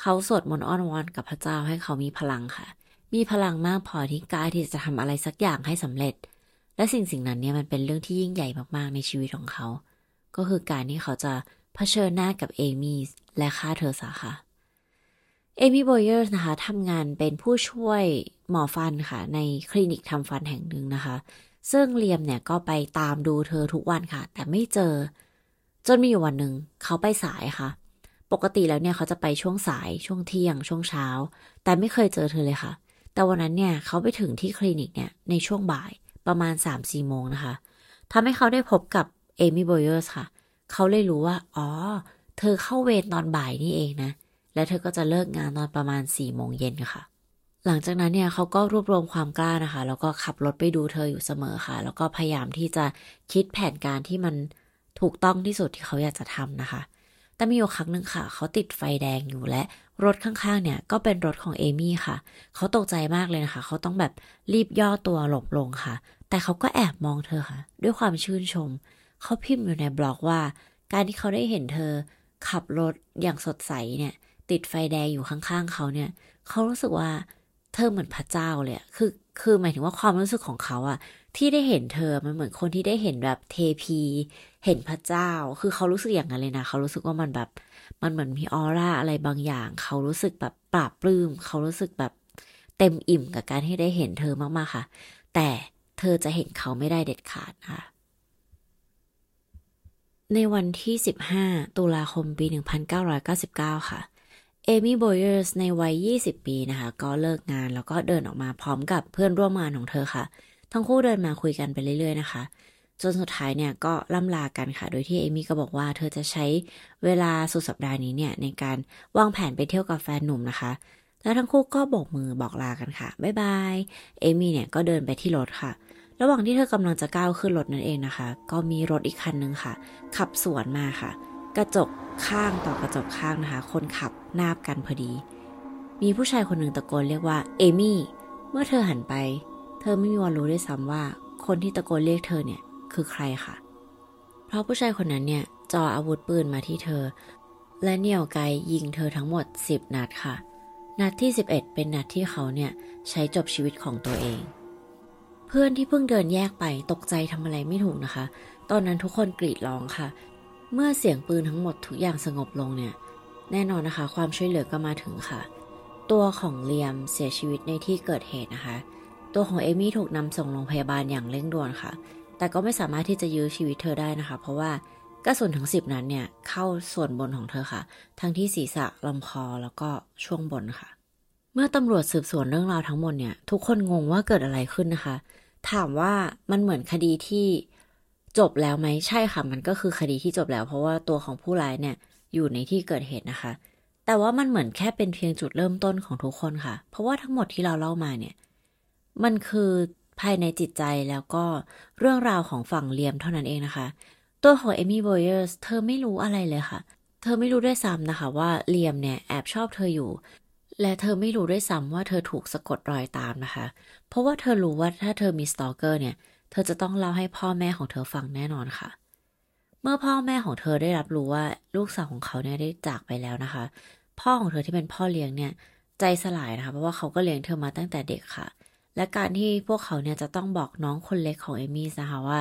เขาสวดมนต์อ้อนวอนกับพระเจ้าให้เขามีพลังค่ะ มีพลังมากพอที่กล้าที่จะทำอะไรสักอย่างให้สำเร็จ และสิ่งสิ่งนั้นเนี่ยมันเป็นเรื่องที่ยิ่งใหญ่มากๆในชีวิตของเขา ก็คือการที่เขาจะเผชิญหน้ากับเอมี่และฆ่าเธอซะค่ะ เอมี่โบเยอร์นะคะทำงานเป็นผู้ช่วยหมอฟันค่ะ ในคลินิกทำฟันแห่งหนึ่งนะคะ ซึ่งเลียมเนี่ยก็ไปตามดูเธอทุกวันค่ะ แต่ไม่เจอ จนมีอยู่วันหนึ่งเขาไปสายค่ะ ปกติแล้วเนี่ยเขาจะไปช่วงสายช่วงเที่ยง ช่วงเช้า แต่ไม่เคยเจอเธอเลยค่ะ แต่วันนั้นเนี่ยเขาไปถึงที่คลินิกเนี่ยในช่วงบ่าย ประมาณ 3-4 โมงนะคะทำให้เขาได้พบกับเอมี่โบเยอร์สค่ะ เขาเลยรู้ว่า อ๋อ เธอเข้าเวรตอนบ่ายนี่เองนะ และเธอก็จะเลิกงานตอนประมาณ4โมงเย็นค่ะ หลังจากนั้นเนี่ยเขาก็รวบรวมความกล้านะคะ แล้วก็ขับรถไปดูเธออยู่เสมอค่ะ แล้วก็พยายามที่จะคิดแผนการที่มันถูกต้องที่สุดที่เขาอยากจะทำนะคะ แต่มีอยู่ครั้งหนึ่งค่ะ เขาติดไฟแดงอยู่และรถข้างๆ เนี่ยก็เป็นรถของเอมี่ค่ะ เขาตกใจมากเลยนะคะ เขาต้องแบบรีบย่อตัวหลบลงค่ะ แต่เขาก็แอบมองเธอค่ะ ด้วยความชื่นชม เขาพิมพ์อยู่ในบล็อกว่า การที่เขาได้เห็นเธอ ขับรถอย่างสดใสเนี่ย ติดไฟแดงอยู่ข้างๆเขาเนี่ย เขารู้สึกว่าเธอเหมือนพระเจ้าเลยคือคือหมายถึงว่าความรู้สึกของเขาอะที่ได้เห็นเธอมันเหมือนคนที่ได้เห็นแบบเทพี เห็นพระเจ้า คือเขารู้สึกอย่างนั้นเลยนะ เขารู้สึกว่ามันแบบ มันเหมือนมีออร่าอะไรบางอย่าง เขารู้สึกแบบปราบปลื้ม เขารู้สึกแบบเต็มอิ่มกับการที่ได้เห็นเธอมากๆค่ะ แต่ เธอจะเห็นเขาไม่ได้เด็ดขาดค่ะ ในวันที่ 15 ตุลาคมปี 1999 ค่ะ เอมี่โบเยอร์สในวัย 20 ปีนะคะ ก็เลิกงานแล้วก็เดินออกมาพร้อมกับเพื่อนร่วมงานของเธอค่ะ ทั้งคู่เดินมาคุยกันไปเรื่อยๆนะคะ จนสุดท้ายเนี่ยก็ล่ำลากันค่ะ โดยที่เอมี่ก็บอกว่าเธอจะใช้เวลาสุดสัปดาห์นี้เนี่ยในการวางแผนไปเที่ยวกับแฟนหนุ่มนะคะแล้วทั้งคู่ก็บอกมือบอกลากันค่ะ บ๊ายบาย เอมี่เนี่ยก็เดินไปที่รถค่ะ ระหว่างที่เธอกำลังจะก้าวขึ้นรถนั่นเองนะคะ ก็มีรถอีกคันหนึ่งค่ะ ขับสวนมาค่ะ กระจกข้างต่อกระจกข้างนะคะ คนขับนาบกันพอดี มีผู้ชายคนหนึ่งตะโกนเรียกว่าเอมี่ เมื่อเธอหันไป เธอไม่มีวันรู้ด้วยซ้ำว่า คนที่ตะโกนเรียกเธอเนี่ยคือใครค่ะ เพราะผู้ชายคนนั้นเนี่ยจ่ออาวุธปืนมาที่เธอ และเหนี่ยวไกยิงเธอทั้งหมด 10 นัดค่ะ นัดที่ 11 เป็นนัดที่เขาเนี่ยใช้จบชีวิตของตัวเอง เพื่อนที่เพิ่งเดินแยกไปตกใจทำอะไรไม่ถูกนะคะ ตอนนั้นทุกคนกรีดร้องค่ะ เมื่อเสียงปืนทั้งหมดทุกอย่างสงบลงเนี่ย แน่นอนนะคะ ความช่วยเหลือก็มาถึงค่ะ ตัวของเลียมเสียชีวิตในที่เกิดเหตุนะคะ ตัวของเอมี่ถูกนำส่งโรงพยาบาลอย่างเร่งด่วนค่ะ แต่ก็ไม่สามารถที่จะยื้อชีวิตเธอได้นะคะ เพราะว่ากระสุนทั้งสิบนั้นเนี่ยเข้าส่วนบนของเธอค่ะ ทั้งที่ศีรษะลำคอแล้วก็ช่วงบนค่ะ เมื่อตำรวจสืบสวนเรื่องราวทั้งหมดเนี่ย ทุกคนงงว่าเกิดอะไรขึ้นนะคะ ถามว่ามันเหมือนคดีที่จบแล้วไหมใช่ค่ะ มันก็คือคดีที่จบแล้ว เพราะว่าตัวของผู้ร้ายเนี่ย อยู่ในที่เกิดเหตุนะคะ แต่ว่ามันเหมือนแค่เป็นเพียงจุดเริ่มต้นของทุกคนค่ะ เพราะว่าทั้งหมดที่เราเล่ามาเนี่ย มันคือภายในจิตใจแล้วก็เรื่องราวของฝั่งเลียมเท่านั้นเองนะคะ ตัวของเอมี่โบเยอร์สเธอไม่รู้อะไรเลยค่ะ เธอไม่รู้ด้วยซ้ำนะคะ ว่าเลียมเนี่ยแอบชอบเธออยู่ และเธอไม่รู้ด้วยซ้ำว่าเธอถูกสะกดรอยตามนะคะ เพราะว่าเธอรู้ว่าถ้าเธอมีสตอกเกอร์เนี่ย เธอจะต้องเล่าให้พ่อแม่ของเธอฟังแน่นอนค่ะ เมื่อพ่อแม่ของเธอได้รับรู้ว่าลูกสาวของเขาเนี่ยได้จากไปแล้วนะคะ พ่อของเธอที่เป็นพ่อเลี้ยงเนี่ย ใจสลายนะคะเพราะว่าเขาก็เลี้ยงเธอมาตั้งแต่เด็กค่ะ และการที่พวกเขาเนี่ยจะต้องบอกน้องคนเล็กของเอมี่นะคะว่า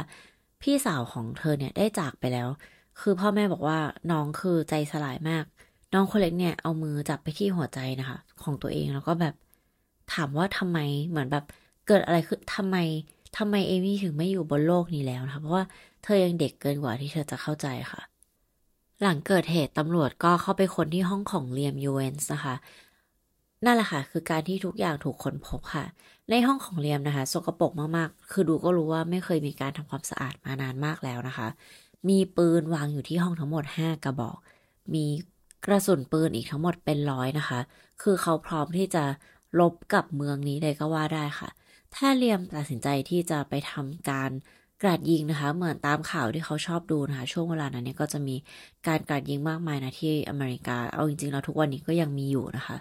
พี่สาวของเธอเนี่ยได้จากไปแล้ว คือพ่อแม่บอกว่าน้องคือใจสลายมาก น้องคนเล็กเนี่ยเอามือจับไปที่หัวใจนะคะ ของตัวเองแล้วก็แบบถามว่าทำไมเหมือนแบบเกิดอะไรขึ้นทำไมทำไมเอมี่ถึงไม่อยู่บนโลกนี้แล้วนะคะ เพราะว่าเธอยังเด็กเกินกว่าที่เธอจะเข้าใจค่ะ หลังเกิดเหตุตำรวจก็เข้าไปค้นที่ห้องของเลียมยูเวนส์นะคะ นั่นแหละค่ะ คือการที่ทุกอย่างถูกค้นพบค่ะ ในห้องของเลียมนะคะ สกปรกมากๆ คือดูก็รู้ว่าไม่เคยมีการทำความสะอาดมานานมากแล้วนะคะ มีปืนวางอยู่ที่ห้องทั้งหมด 5 กระบอก มี กระสุนปืนอีกทั้งหมดเป็นร้อยนะคะ คือเขาพร้อมที่จะลบกับเมืองนี้เลยก็ว่าได้ค่ะ ถ้าเลียมตัดสินใจที่จะไปทำการกราดยิงนะคะ เหมือนตามข่าวที่เขาชอบดูนะคะ ช่วงเวลานั้นเนี่ยก็จะมีการกราดยิงมากมายนะที่อเมริกา เอาจริงๆแล้วทุกวันนี้ก็ยังมีอยู่นะคะ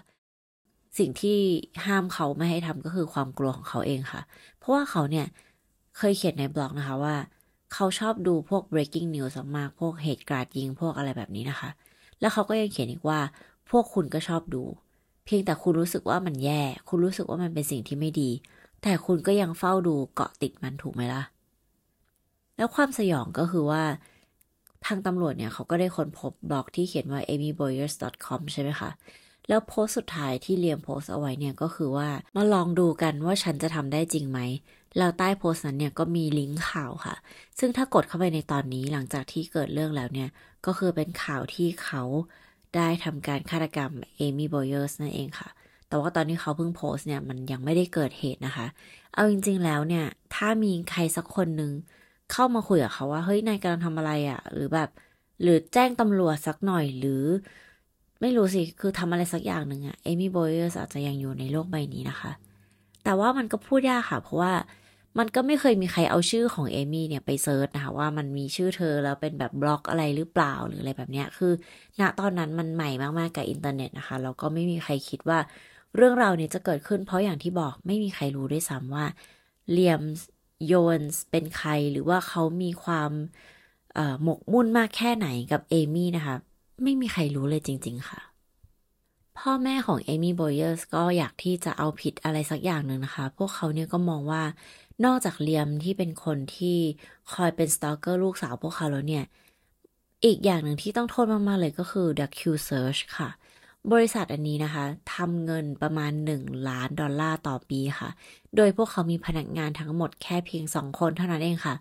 สิ่งที่ห้ามเขาไม่ให้ทำก็คือความกลัวของเขาเองค่ะ เพราะว่าเขาเนี่ยเคยเขียนในบล็อกนะคะว่า เขาชอบดูพวก breaking news มาก พวกเหตุกราดยิงพวกอะไรแบบนี้นะคะ แล้วเขาก็ยังเขียนอีกว่า พวกคุณก็ชอบดู เพียงแต่คุณรู้สึกว่ามันแย่ คุณรู้สึกว่ามันเป็นสิ่งที่ไม่ดี แต่คุณก็ยังเฝ้าดูเกาะติดมันถูกไหมล่ะ แล้วความสยองก็คือว่า ทางตำรวจเนี่ยเขาก็ได้ค้นพบบล็อกที่เขียนว่า amyboyers.com ใช่ไหมคะ แล้วโพสต์สุดท้ายที่เลียมโพสต์เอาไว้เนี่ยก็คือว่ามาลองดูกันว่าฉันจะทำได้จริงไหมแล้วใต้โพสต์นั้นเนี่ยก็มีลิงก์ข่าวค่ะ ซึ่งถ้ากดเข้าไปในตอนนี้หลังจากที่เกิดเรื่องแล้วเนี่ย ก็คือเป็นข่าวที่เขาได้ทำการฆาตกรรมเอมี่โบเยอร์สนั่นเองค่ะ แต่ว่าตอนที่เขาเพิ่งโพสต์เนี่ยมันยังไม่ได้เกิดเหตุนะคะ เอาจริง ๆ แล้วเนี่ย ถ้ามีใครสักคนหนึ่งเข้ามาคุยกับเขาว่า เฮ้ยนายกำลังทำอะไรอะ่ะ หรือแบบ หรือแจ้งตำรวจสักหน่อยหรือ ไม่รู้สิ คือทำอะไรสักอย่างหนึ่งอะเอมี่โบเยอร์สอาจจะยังอยู่ในโลกใบนี้นะคะ แต่ว่ามันก็พูดยากค่ะ เพราะว่ามันก็ไม่เคยมีใครเอาชื่อของเอมี่เนี่ยไป search นะคะว่ามันมีชื่อเธอแล้วเป็นแบบบล็อกอะไรหรือเปล่าหรืออะไรแบบเนี้ย คือ ณตอนนั้นมันใหม่มาก ๆ กับอินเทอร์เน็ตนะคะแล้วก็ไม่มีใครคิดว่าเรื่องราวนี้จะเกิดขึ้น เพราะอย่างที่บอกไม่มีใครรู้ด้วยซ้ำว่าเลียมโยนเป็นใครหรือว่าเขามีความหมกมุ่นมากแค่ไหนกับเอมี่นะคะ ไม่มีใครรู้เลยจริง ๆ ค่ะ พ่อแม่ของเอมี่โบเยอร์สก็อยากที่จะเอาผิดอะไรสักอย่างหนึ่งนะคะ พวกเขาเนี่ยก็มองว่านอกจากเลียมที่เป็นคนที่คอยเป็น stalker ลูกสาวพวกเขาแล้วเนี่ย อีกอย่างหนึ่งที่ต้องโทษมากๆเลยก็คือ Docusearch ค่ะ บริษัทอันนี้นะคะทำเงินประมาณ 1 ล้านดอลลาร์ต่อปีค่ะ โดยพวกเขามีพนักงานทั้งหมดแค่เพียง 2 คนเท่านั้นเองค่ะ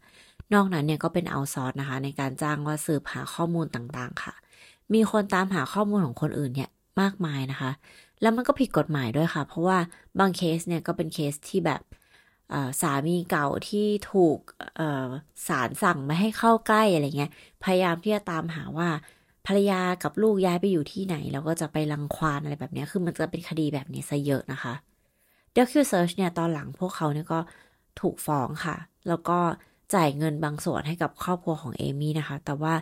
นอกนั้นเนี่ยก็เป็น outsource นะคะ ในการจ้างว่าสืบหาข้อมูลต่างๆค่ะ มีคนตามหาข้อมูลของคนอื่นเนี่ยมากมายนะคะ แล้วมันก็ผิดกฎหมายด้วยค่ะ เพราะว่าบางเคสเนี่ยก็เป็นเคสที่แบบสามีเก่าที่ถูกศาลสั่งไม่ให้เข้าใกล้อะไรเงี้ย พยายามที่จะตามหาว่าภรรยากับลูกย้ายไปอยู่ที่ไหน แล้วก็จะไปรังควานอะไรแบบนี้ คือมันจะเป็นคดีแบบนี้ซะเยอะนะคะ d o c u Search เนี่ยตอนหลังพวกเขาเนี่ยก็ถูกฟ้องค่ะ แล้วก็จ่ายเงินบางส่วนให้กับครอบครัวของเอมี่นะคะ แต่ว่า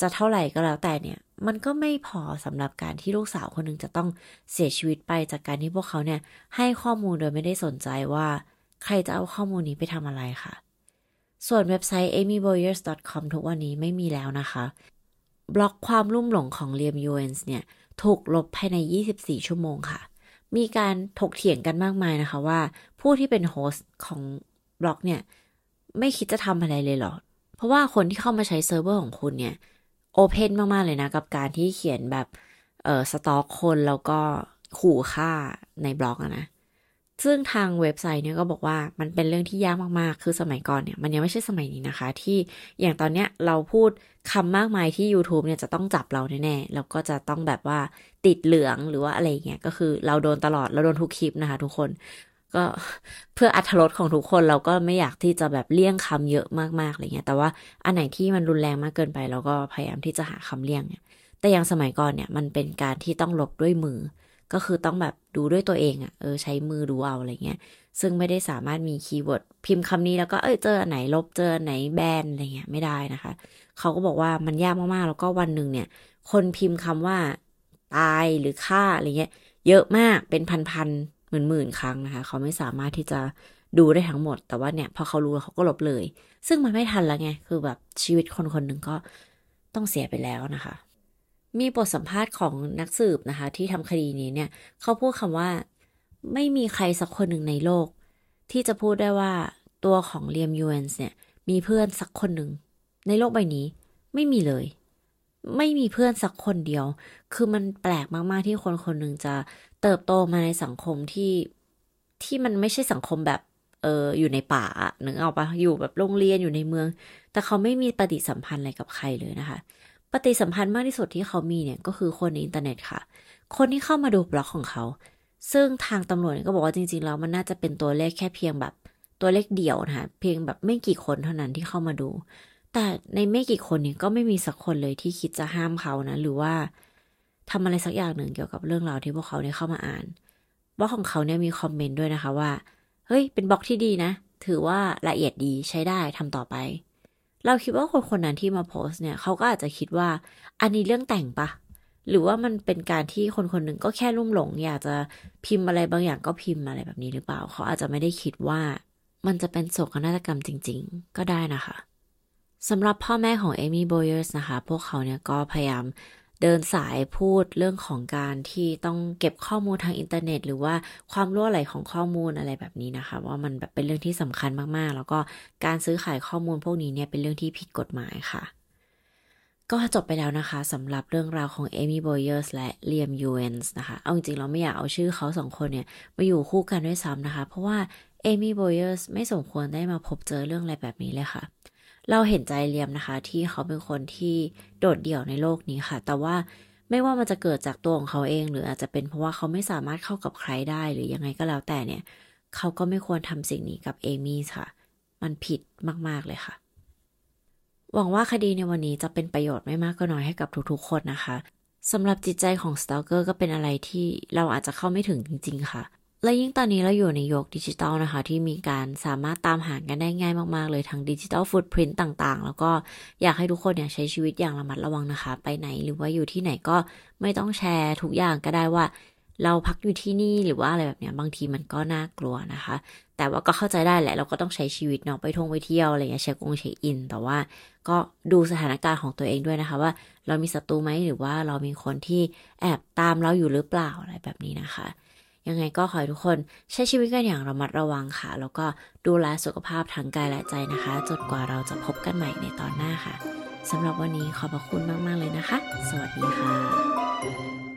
จะเท่าไหร่ก็แล้วแต่เนี่ย มันก็ไม่พอสำหรับการที่ลูกสาวคนหนึ่งจะต้องเสียชีวิตไปจากการที่พวกเขาเนี่ย ให้ข้อมูลโดยไม่ได้สนใจว่า ใครจะเอาข้อมูลนี้ไปทำอะไรค่ะ ส่วนเว็บไซต์ amyboyers.com ทุกวันนี้ไม่มีแล้วนะคะ บล็อกความลุ่มหลงของเลียมยูเอนส์เนี่ย ถูกลบภายใน 24 ชั่วโมงค่ะ มีการถกเถียงกันมากมายนะคะว่า ผู้ที่เป็น host ของบล็อกเนี่ย ไม่คิดจะทำอะไรเลยเหรอ เพราะว่าคนที่เข้ามาใช้เซิร์ฟเวอร์ของคุณเนี่ย open มาก ๆ เลยนะ กับการที่เขียนแบบ เออ stalk คนแล้วก็ขู่ฆ่าในบล็อกนะ ซึ่งทางเว็บไซต์เนี่ยก็บอกว่ามันเป็นเรื่องที่ยากมาก ๆ คือสมัยก่อนเนี่ย มันยังไม่ใช่สมัยนี้นะคะ ที่อย่างตอนเนี้ยเราพูดคำมากมายที่ YouTube เนี่ยจะต้องจับเราแน่ๆแล้วก็จะต้องแบบว่าติดเหลืองหรือว่าอะไรเงี้ยก็คือเราโดนตลอดเราโดนทุกคลิปนะคะ ทุกคน ก็เพื่ออรรถรสของทุกคนเราก็ไม่อยากที่จะแบบเลี่ยงคำเยอะมากๆอะไรเงี้ย แต่ว่าอันไหนที่มันรุนแรงมากเกินไปเราก็พยายามที่จะหาคำเลี่ยงเนี่ย แต่อย่างสมัยก่อนเนี่ยมันเป็นการที่ต้องลบด้วยมือ ก็คือต้องแบบดูด้วยตัวเองอะ่ะเออใช้มือดูเอาอะไรเงี้ย ซึ่งไม่ได้สามารถมี keyword พิมพ์คำนี้แล้วก็เออเจอไหนลบเจอไหนแบนอะไรเงี้ยไม่ได้นะคะ เขาก็บอกว่ามันยากมากๆแล้วก็วันหนึ่งเนี่ย คนพิมพ์คำว่าตายหรือฆ่าอะไรเงี้ย เยอะมากเป็นพันๆ หมื่นหมื่นครั้งนะคะ เขาไม่สามารถที่จะดูได้ทั้งหมด แต่ว่าเนี่ยพอเขารู้เขาก็ลบเลย ซึ่งมันไม่ทันแล้วไง คือแบบชีวิตคนคนหนึ่งก็ต้องเสียไปแล้วนะคะ มีบทสัมภาษณ์ของนักสืบนะคะ ที่ทำคดีนี้เนี่ย เขาพูดคำว่าไม่มีใครสักคนหนึ่งในโลก ที่จะพูดได้ว่าตัวของเลียมยูเอนส์เนี่ย มีเพื่อนสักคนหนึ่ง ในโลกใบนี้ไม่มีเลย ไม่มีเพื่อนสักคนเดียว คือมันแปลกมาก ๆ ที่คนคนหนึ่งจะ เติบโตมาในสังคมที่ที่มันไม่ใช่สังคมแบบเอออยู่ในป่าหนึ่งเอาปะอยู่แบบโรงเรียนอยู่ในเมือง แต่เขาไม่มีปฏิสัมพันธ์อะไรกับใครเลยนะคะ ปฏิสัมพันธ์มากที่สุดที่เขามีเนี่ยก็คือคนในอินเทอร์เน็ตค่ะ คนที่เข้ามาดูบล็อกของเขา ซึ่งทางตำรวจก็บอกว่าจริงๆแล้วมันน่าจะเป็นตัวเลขแค่เพียงแบบตัวเลขเดียวนะคะเพียงแบบไม่กี่คนเท่านั้นที่เข้ามาดู แต่ในไม่กี่คนเนี่ยก็ไม่มีสักคนเลยที่คิดจะห้ามเขานะ หรือว่า ทำอะไรสักอย่างหนึ่งเกี่ยวกับเรื่องราวที่พวกเขาเนี่ยเข้ามาอ่านบล็อกของเขาเนี่ยมีคอมเมนต์ด้วยนะคะว่า เฮ้ย เป็นบล็อกที่ดีนะ ถือว่าละเอียดดีใช้ได้ทำต่อไป เราคิดว่าคนคนนั้นที่มาโพสเนี่ยเขาก็อาจจะคิดว่า อันนี้เรื่องแต่งปะหรือว่ามันเป็นการที่คนคนหนึ่งก็แค่ลุ่มหลง อยากจะพิมพ์อะไรบางอย่างก็พิมพ์อะไรแบบนี้หรือเปล่า เขาอาจจะไม่ได้คิดว่ามันจะเป็นโศกนาฏกรรมจริง ๆ ก็ได้นะคะสำหรับพ่อแม่ของเอมี่โบเยอร์สนะคะ พวกเขาเนี่ยก็พยายาม เดินสายพูดเรื่องของการที่ต้องเก็บข้อมูลทางอินเทอร์เน็ต หรือว่าความรั่วไหลของข้อมูลอะไรแบบนี้นะคะ ว่ามันแบบเป็นเรื่องที่สำคัญมากๆ แล้วก็การซื้อขายข้อมูลพวกนี้เนี่ยเป็นเรื่องที่ผิดกฎหมายค่ะ ก็จบไปแล้วนะคะสำหรับเรื่องราวของเอมี่โบเยอร์สและเลียมยูเอนส์นะคะ เอาจริงๆเราไม่อยากเอาชื่อเขาสองคนเนี่ยมาอยู่คู่กันด้วยซ้ำนะคะ เพราะว่าเอมี่โบเยอร์สไม่สมควรได้มาพบเจอเรื่องอะไรแบบนี้เลยค่ะ เราเห็นใจเลียมนะคะ ที่เขาเป็นคนที่โดดเดี่ยวในโลกนี้ค่ะ แต่ว่าไม่ว่ามันจะเกิดจากตัวของเขาเอง หรืออาจจะเป็นเพราะว่าเขาไม่สามารถเข้ากับใครได้หรือยังไงก็แล้วแต่เนี่ย เขาก็ไม่ควรทำสิ่งนี้กับเอมี่ค่ะ มันผิดมากๆเลยค่ะ หวังว่าคดีในวันนี้จะเป็นประโยชน์ไม่มากก็น้อยให้กับทุกๆคนนะคะสำหรับจิตใจของ stalker ก็เป็นอะไรที่เราอาจจะเข้าไม่ถึงจริง ๆ ค่ะ และยิ่งตอนนี้เราอยู่ในยุคดิจิตอลนะคะ ที่มีการสามารถตามหากันได้ง่ายมากๆ เลยทั้ง digital footprint ต่างๆ แล้วก็อยากให้ทุกคนเนี่ยใช้ชีวิตอย่างระมัดระวังนะคะ ไปไหนหรือว่าอยู่ที่ไหนก็ไม่ต้องแชร์ทุกอย่างก็ได้ว่า เราพักอยู่ที่นี่หรือว่าอะไรแบบเนี้ยบางทีมันก็น่ากลัวนะคะ แต่ว่าก็เข้าใจได้แหละเราก็ต้องใช้ชีวิตเนาะไปท่องไปเที่ยวอะไรเงี้ยเช็คองเช็คอิน แต่ว่าก็ดูสถานการณ์ของตัวเองด้วยนะคะ ว่าเรามีศัตรูไหมหรือว่าเรามีคนที่แอบตามเราอยู่หรือเปล่าอะไรแบบนี้นะคะ ยังไงก็ขอให้ทุกคนใช้ชีวิตกันอย่างระมัดระวังค่ะ แล้วก็ดูแลสุขภาพทั้งกายและใจนะคะ จนกว่าเราจะพบกันใหม่ในตอนหน้าค่ะสำหรับวันนี้ขอบพระคุณมาก ๆ เลยนะคะ สวัสดีค่ะ